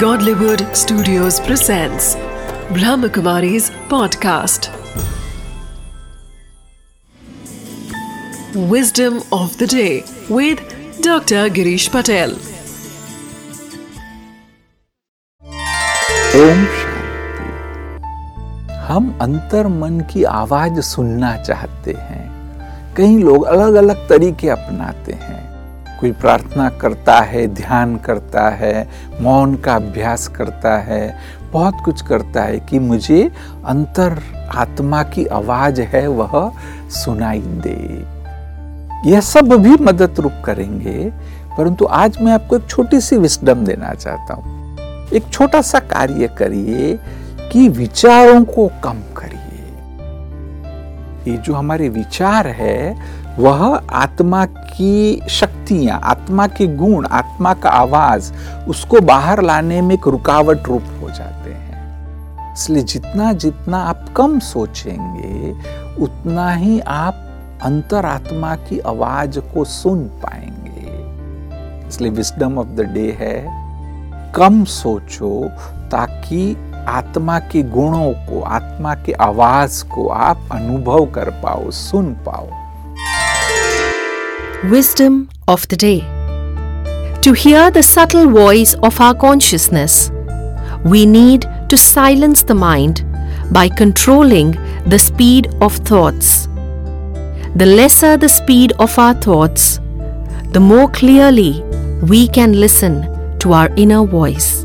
Godlywood Studios presents Brahmakumari's podcast. Wisdom of the day with Dr. Girish Patel. ओम हम अंतर मन की आवाज़ सुनना चाहते हैं कई लोग अलग अलग तरीके अपनाते हैं कोई प्रार्थना करता है, ध्यान करता है, मौन का अभ्यास करता है, बहुत कुछ करता है कि मुझे अंतर आत्मा की आवाज़ है, वह सुनाई दे। यह सब भी मदद रूप करेंगे, परंतु आज मैं आपको एक छोटी सी विस्डम देना चाहता हूँ। एक छोटा सा कार्य करिए कि विचारों को कम करिए ये जो हमारे विचार है, वह आत्मा की शक्तियाँ, आत्मा के गुण, आत्मा का आवाज़, उसको बाहर लाने में एक रुकावट रूप हो जाते हैं। इसलिए जितना जितना आप कम सोचेंगे, उतना ही आप अंतरात्मा की आवाज़ को सुन पाएँगे। इसलिए विस्डम ऑफ़ द डे है, कम सोचो ताकि आत्मा के गुणों को आत्मा के आवाज को आप अनुभव कर पाओ सुन पाओ Wisdom of the day. To hear the subtle voice of our consciousness, we need to silence the mind by controlling the speed of thoughts. The lesser the speed of our thoughts, the more clearly we can listen to our inner voice.